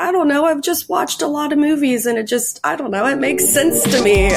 I don't know. I've just watched a lot of movies and it just, I don't know, it makes sense to me.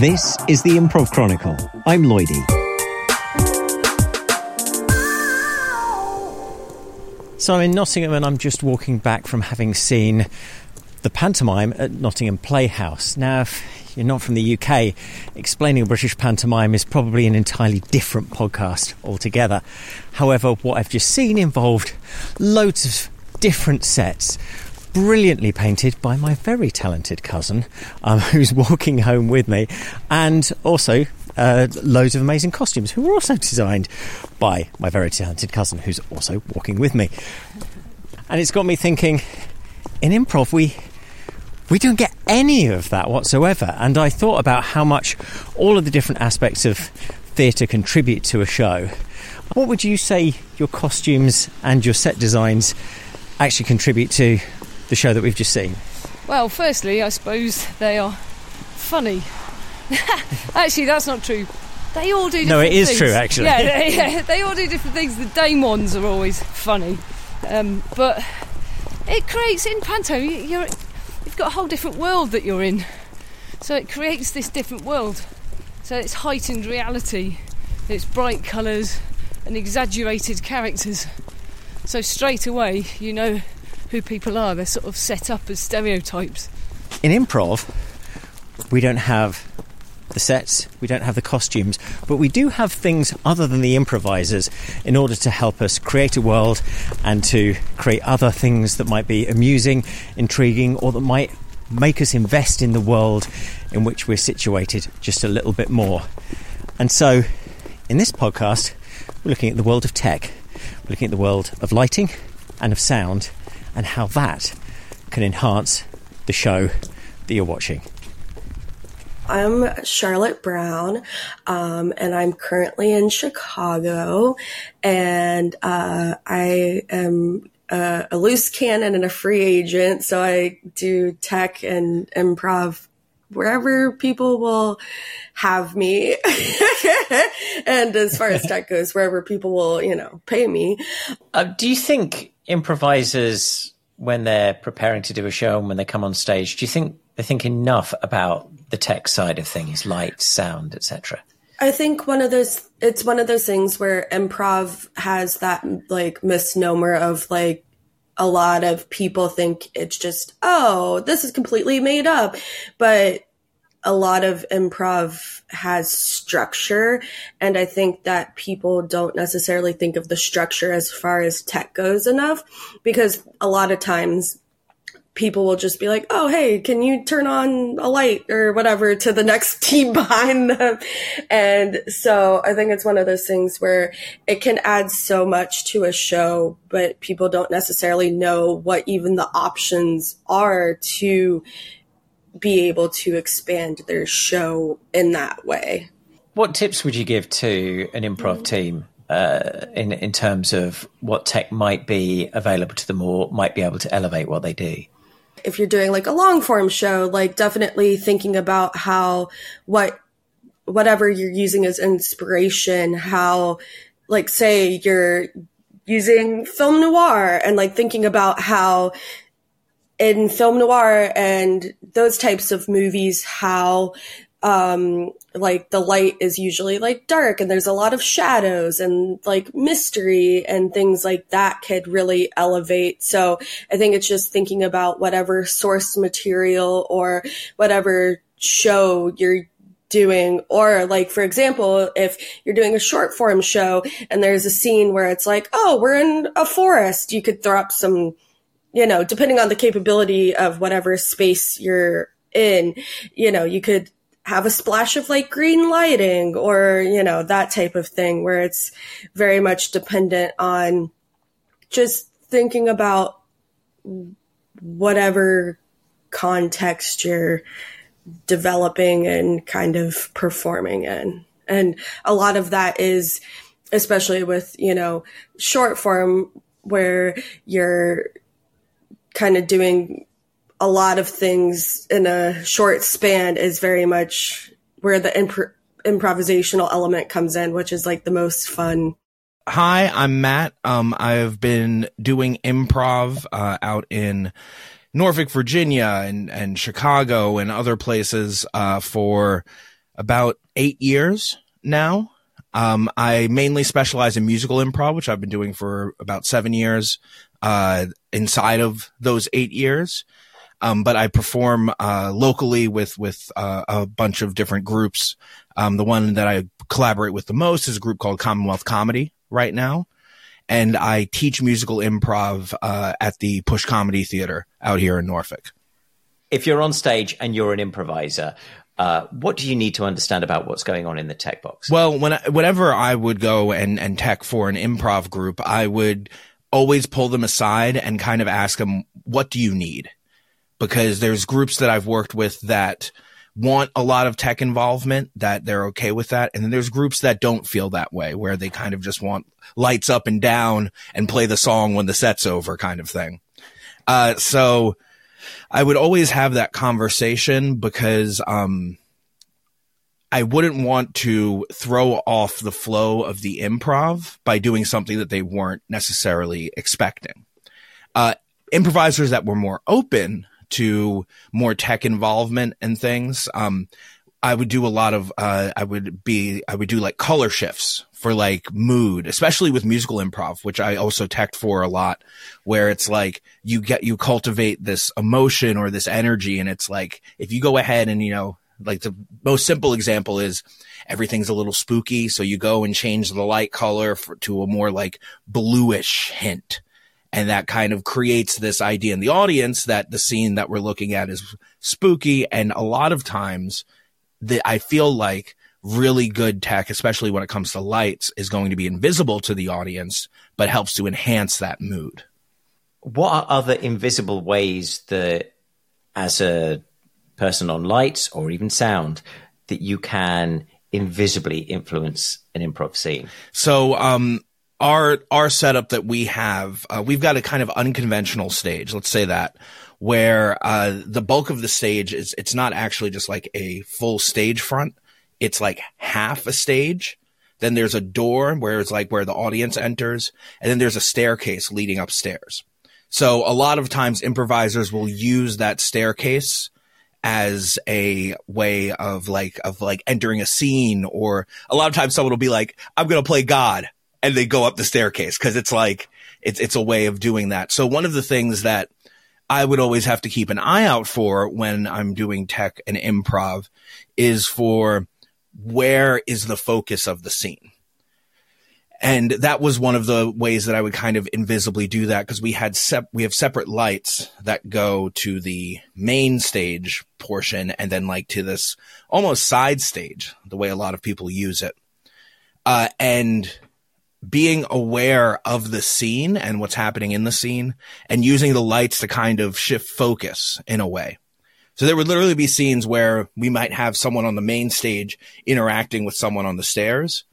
This is the Improv Chronicle. I'm Lloydie. So I'm in Nottingham and I'm just walking back from having seen the pantomime at Nottingham Playhouse. Now, if you're not from the UK, explaining British pantomime is probably an entirely different podcast altogether. However, what I've just seen involved loads of different sets. Brilliantly painted by my very talented cousin, um, who's walking home with me, and also uh, loads of amazing costumes, who were also designed by my very talented cousin, who's also walking with me. And it's got me thinking in improv, we we don't get any of that whatsoever. And I thought about how much all of the different aspects of theatre contribute to a show. What would you say your costumes and your set designs actually contribute to the show that we've just seen? Well, firstly, I suppose they are funny. actually, that's not true. They all do. No, it is things. true, actually. Yeah, they, yeah, they all do different things. The Dame ones are always funny, um, but it creates in panto. You're, you've got a whole different world that you're in, so it creates this different world. So it's heightened reality, it's bright colours and exaggerated characters. So straight away, you know who people are. They're sort of set up as stereotypes. In improv, we don't have the sets, we don't have the costumes, but we do have things other than the improvisers in order to help us create a world and to create other things that might be amusing, intriguing, or that might make us invest in the world in which we're situated just a little bit more. And so, in this podcast, we're looking at the world of tech, we're looking at the world of lighting and of sound, and how that can enhance the show that you're watching. I'm Charlotte Brown, um, and I'm currently in Chicago, and uh, I am a, a loose cannon and a free agent, so I do tech and improv wherever people will have me. and as far as tech goes, wherever people will, you know, pay me. Uh, do you think improvisers, when they're preparing to do a show and when they come on stage, do you think they think enough about the tech side of things, light, sound, etc.? I think one of those, it's one of those things where improv has that like misnomer of like, a lot of people think it's just, oh, this is completely made up. But a lot of improv has structure. And I think that people don't necessarily think of the structure as far as tech goes enough because a lot of times people will just be like, oh, hey, can you turn on a light or whatever to the next team behind them? And so I think it's one of those things where it can add so much to a show, but people don't necessarily know what even the options are to be able to expand their show in that way. What tips would you give to an improv team uh, in in terms of what tech might be available to them or might be able to elevate what they do? If you're doing like a long form show, like definitely thinking about how what whatever you're using as inspiration, how like say you're using film noir and like thinking about how in film noir and those types of movies how um like the light is usually like dark and there's a lot of shadows and like mystery and things like that could really elevate. So i think it's just thinking about whatever source material or whatever show you're doing. Or like for example if you're doing a short form show and there's a scene where it's like oh we're in a forest you could throw up some you know depending on the capability of whatever space you're in you know you could have a splash of like green lighting or you know that type of thing where it's very much dependent on just thinking about whatever context you're developing and kind of performing in. And a lot of that is, especially with, you know, short form where you're kind of doing a lot of things in a short span is very much where the imp- improvisational element comes in, which is like the most fun. Hi, I'm Matt. Um, I've been doing improv uh, out in Norfolk, Virginia, and and Chicago and other places uh, for about eight years now. Um, I mainly specialize in musical improv, which I've been doing for about seven years. Uh, inside of those eight years, um, but I perform uh, locally with with uh, a bunch of different groups. Um, the one that I collaborate with the most is a group called Commonwealth Comedy right now, and I teach musical improv uh, at the Push Comedy Theater out here in Norfolk. If you're on stage and you're an improviser, uh, what do you need to understand about what's going on in the tech box? Well, when I, whenever I would go and and tech for an improv group, I would always pull them aside and kind of ask them, "What do you need?" Because there's groups that I've worked with that want a lot of tech involvement that they're okay with that. And then there's groups that don't feel that way where they kind of just want lights up and down and play the song when the set's over kind of thing. Uh, so I would always have that conversation because, um, I wouldn't want to throw off the flow of the improv by doing something that they weren't necessarily expecting. Uh, improvisers that were more open to more tech involvement and things. Um, I would do a lot of, uh, I would be, I would do like color shifts for like mood, especially with musical improv, which I also tech for a lot, where it's like you get, you cultivate this emotion or this energy. And it's like, if you go ahead and, you know, like the most simple example is everything's a little spooky. So you go and change the light color for, to a more like bluish hint and that kind of creates this idea in the audience that the scene that we're looking at is spooky. And a lot of times that I feel like really good tech, especially when it comes to lights, is going to be invisible to the audience, but helps to enhance that mood. What are other invisible ways that, as a person on lights or even sound, that you can invisibly influence an improv scene? So, um, our our setup that we have, uh, we've got a kind of unconventional stage. Let's say that where uh, the bulk of the stage is it's not actually just like a full stage front. It's like half a stage. Then there's a door where it's like where the audience enters, and then there's a staircase leading upstairs. So a lot of times improvisers will use that staircase as a way of like of like entering a scene or a lot of times someone will be like i'm going to play god and they go up the staircase because it's like it's it's a way of doing that. So one of the things that I would always have to keep an eye out for when I'm doing tech and improv is for where is the focus of the scene. And that was one of the ways that I would kind of invisibly do that because we had sep- we have separate lights that go to the main stage portion and then like to this almost side stage, the way a lot of people use it. Uh, and being aware of the scene and what's happening in the scene and using the lights to kind of shift focus in a way. So there would literally be scenes where we might have someone on the main stage interacting with someone on the stairs.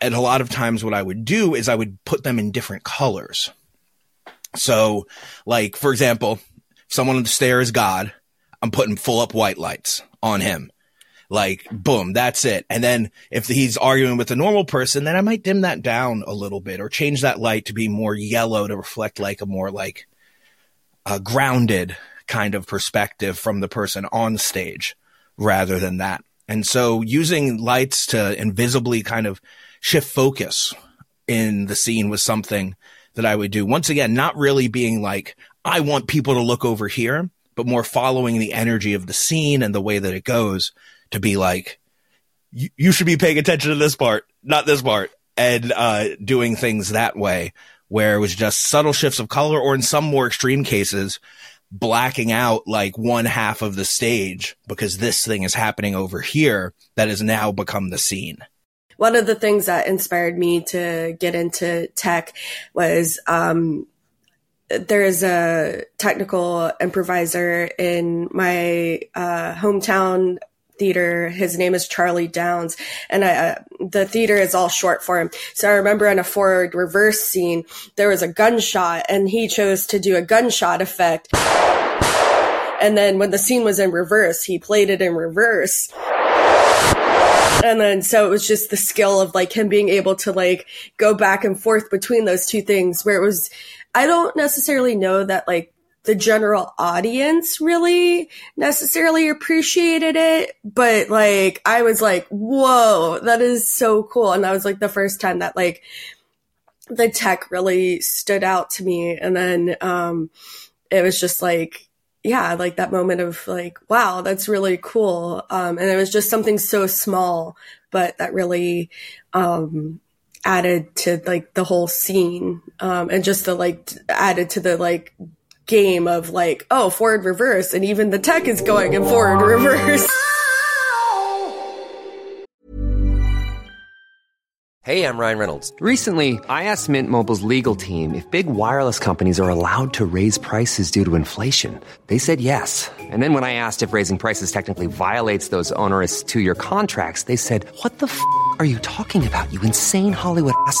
And a lot of times what I would do is I would put them in different colors. So like, for example, someone on the stairs, God, I'm putting full up white lights on him. Like, boom, that's it. And then if he's arguing with a normal person, then I might dim that down a little bit or change that light to be more yellow to reflect like a more like a grounded kind of perspective from the person on stage rather than that. And so using lights to invisibly kind of shift focus in the scene was something that I would do. Once again, not really being like, I want people to look over here, but more following the energy of the scene and the way that it goes to be like, you should be paying attention to this part, not this part, and uh, doing things that way, where it was just subtle shifts of color, or in some more extreme cases, blacking out like one half of the stage because this thing is happening over here that has now become the scene. One of the things that inspired me to get into tech was um, there is a technical improviser in my uh, hometown theater. His name is Charlie Downs, and I, uh, the theater is all short for him. So I remember in a forward reverse scene, there was a gunshot, and he chose to do a gunshot effect. And then when the scene was in reverse, he played it in reverse. And then so it was just the skill of like him being able to like go back and forth between those two things where it was I don't necessarily know that like the general audience really necessarily appreciated it, but like I was like, whoa, that is so cool. And that was like the first time that like the tech really stood out to me. And then um it was just like, yeah, like that moment of like, wow, that's really cool. Um and it was just something so small, but that really um added to like the whole scene um and just the like added to the like game of like, oh, forward reverse, and even the tech is going in forward reverse. Hey, I'm Ryan Reynolds. Recently, I asked Mint Mobile's legal team if big wireless companies are allowed to raise prices due to inflation. They said yes. And then when I asked if raising prices technically violates those onerous two year contracts, they said, What the f are you talking about, you insane Hollywood ass?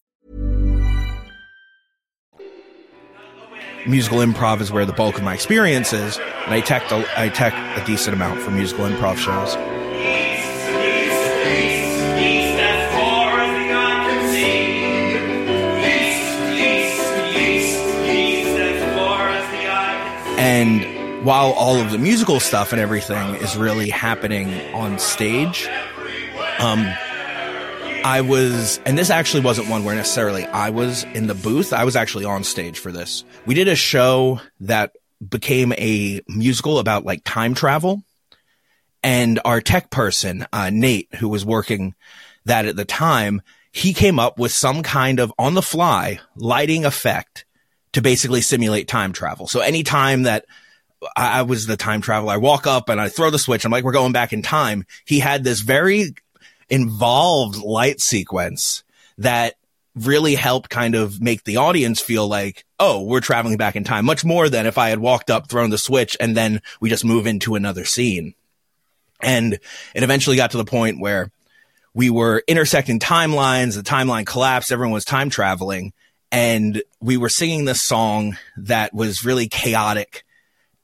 Musical improv is where the bulk of my experience is, and I tech, tech a decent amount for musical improv shows. And while all of the musical stuff and everything is really happening on stage, um, I was, and this actually wasn't one where necessarily I was in the booth. I was actually on stage for this. We did a show that became a musical about like time travel. And our tech person, uh, Nate, who was working that at the time, he came up with some kind of on the fly lighting effect to basically simulate time travel. So anytime that I, was the time traveler. I walk up and I throw the switch. I'm like, we're going back in time. He had this very involved light sequence that really helped kind of make the audience feel like, oh, we're traveling back in time much more than if I had walked up, thrown the switch, and then we just move into another scene. And it eventually got to the point where we were intersecting timelines. The timeline collapsed. Everyone was time traveling and we were singing this song that was really chaotic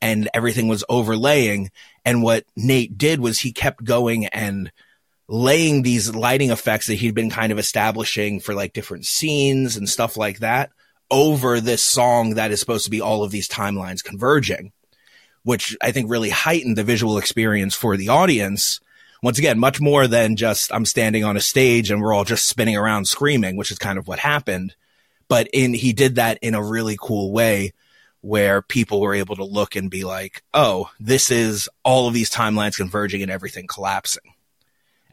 and everything was overlaying. And what Nate did was he kept going and laying these lighting effects that he'd been kind of establishing for like different scenes and stuff like that over this song that is supposed to be all of these timelines converging, which I think really heightened the visual experience for the audience. Once again, much more than just I'm standing on a stage and we're all just spinning around screaming, which is kind of what happened. But in, he did that in a really cool way where people were able to look and be like, oh, this is all of these timelines converging and everything collapsing.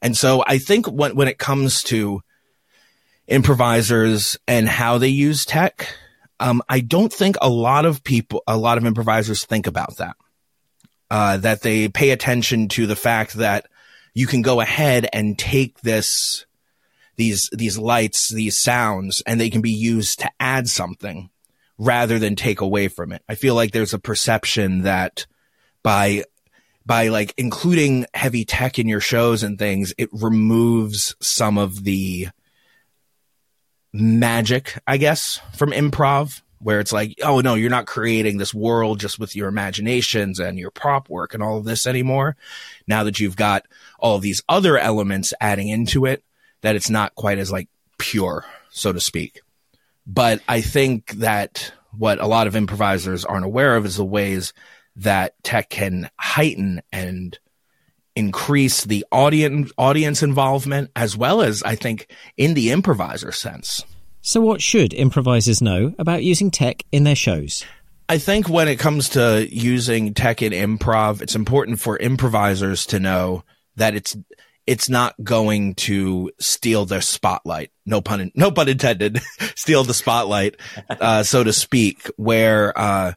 And so I think when, when it comes to improvisers and how they use tech, um, I don't think a lot of people, a lot of improvisers think about that. Uh, that they pay attention to the fact that you can go ahead and take this, these, these lights, these sounds, and they can be used to add something rather than take away from it. I feel like there's a perception that by by like including heavy tech in your shows and things, it removes some of the magic, I guess, from improv, where it's like, oh no, you're not creating this world just with your imaginations and your prop work and all of this anymore. Now that you've got all these other elements adding into it, that it's not quite as like pure, so to speak. But I think that what a lot of improvisers aren't aware of is the ways that tech can heighten and increase the audience audience involvement as well as I think in the improviser sense. So what should improvisers know about using tech in their shows? I think when it comes to using tech in improv, it's important for improvisers to know that it's it's not going to steal their spotlight. No pun, in, no pun intended. steal the spotlight, uh, so to speak. Where uh,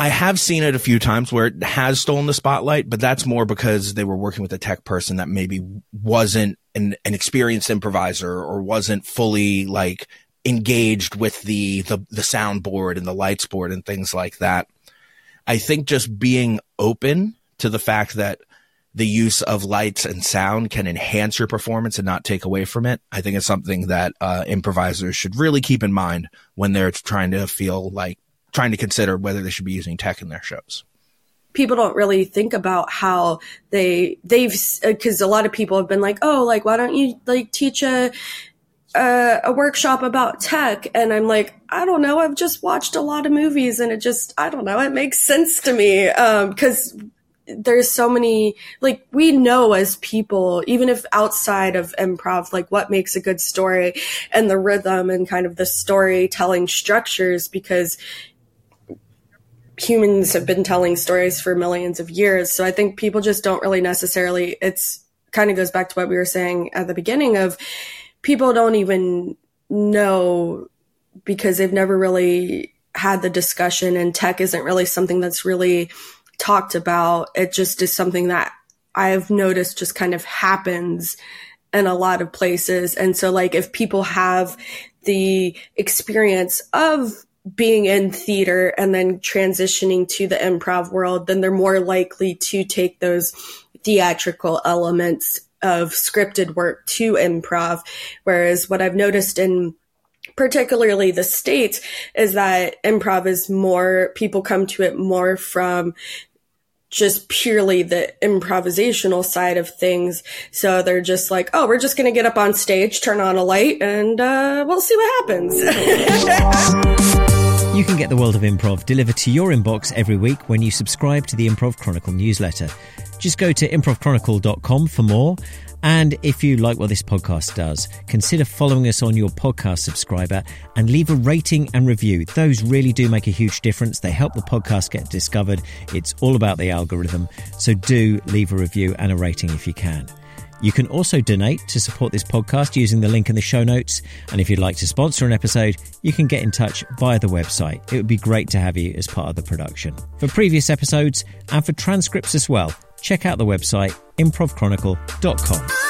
I have seen it a few times where it has stolen the spotlight, but that's more because they were working with a tech person that maybe wasn't an, an experienced improviser or wasn't fully like engaged with the, the, the soundboard and the lights board and things like that. I think just being open to the fact that the use of lights and sound can enhance your performance and not take away from it. I think it's something that uh, improvisers should really keep in mind when they're trying to feel like trying to consider whether they should be using tech in their shows. People don't really think about how they they've because a lot of people have been like oh like why don't you like teach a a, a workshop about tech? And i'm like i don't know. I've just watched a lot of movies and it just i don't know. It makes sense to me. Because um, there's so many like we know as people even if outside of improv like what makes a good story and the rhythm and kind of the storytelling structures because humans have been telling stories for millions of years. So I think people just don't really necessarily, it's kind of goes back to what we were saying at the beginning of people don't even know because they've never really had the discussion and tech isn't really something that's really talked about. It just is something that I've noticed just kind of happens in a lot of places. And so like if people have the experience of being in theater and then transitioning to the improv world, then they're more likely to take those theatrical elements of scripted work to improv. Whereas what I've noticed in particularly the States is that improv is more, people come to it more from just purely the improvisational side of things. So they're just like, oh, we're just going to get up on stage, turn on a light, and uh, we'll see what happens. You can get the world of improv delivered to your inbox every week when you subscribe to the Improv Chronicle newsletter. Just go to improvchronicle.com for more. And if you like what this podcast does, consider following us on your podcast subscriber and leave a rating and review. Those really do make a huge difference. They help the podcast get discovered. It's all about the algorithm. So do leave a review and a rating if you can. You can also donate to support this podcast using the link in the show notes. And if you'd like to sponsor an episode, you can get in touch via the website. It would be great to have you as part of the production. For previous episodes and for transcripts as well, check out the website improvchronicle.com.